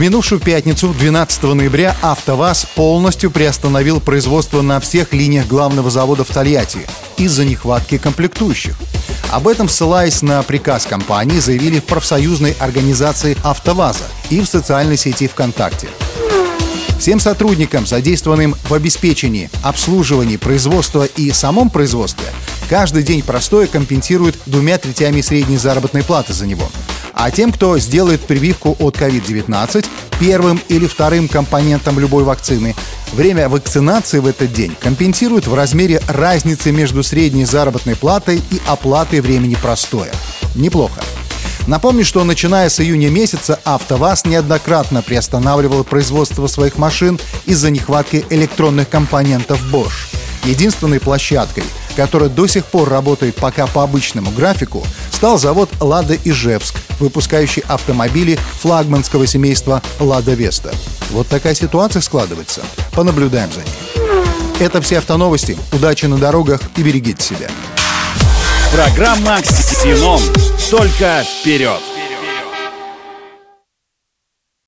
Минувшую пятницу, 12 ноября, АвтоВАЗ полностью приостановил производство на всех линиях главного завода в Тольятти из-за нехватки комплектующих. Об этом, ссылаясь на приказ компании, заявили в профсоюзной организации «АвтоВАЗа» и в социальной сети ВКонтакте. Всем сотрудникам, задействованным в обеспечении, обслуживании, производства и самом производстве, каждый день простое компенсирует двумя третями средней заработной платы за него. А тем, кто сделает прививку от COVID-19 первым или вторым компонентом любой вакцины, время вакцинации в этот день компенсирует в размере разницы между средней заработной платой и оплатой времени простоя. Неплохо. Напомню, что начиная с июня месяца АвтоВАЗ неоднократно приостанавливал производство своих машин из-за нехватки электронных компонентов Bosch. Единственной площадкой, которая до сих пор работает пока по обычному графику, стал завод «Лада Ижевск», выпускающий автомобили флагманского семейства «Лада Веста». Вот такая ситуация складывается. Понаблюдаем за ней. Это все автоновости. Удачи на дорогах и берегите себя. Программа «Ксенон». Только вперед!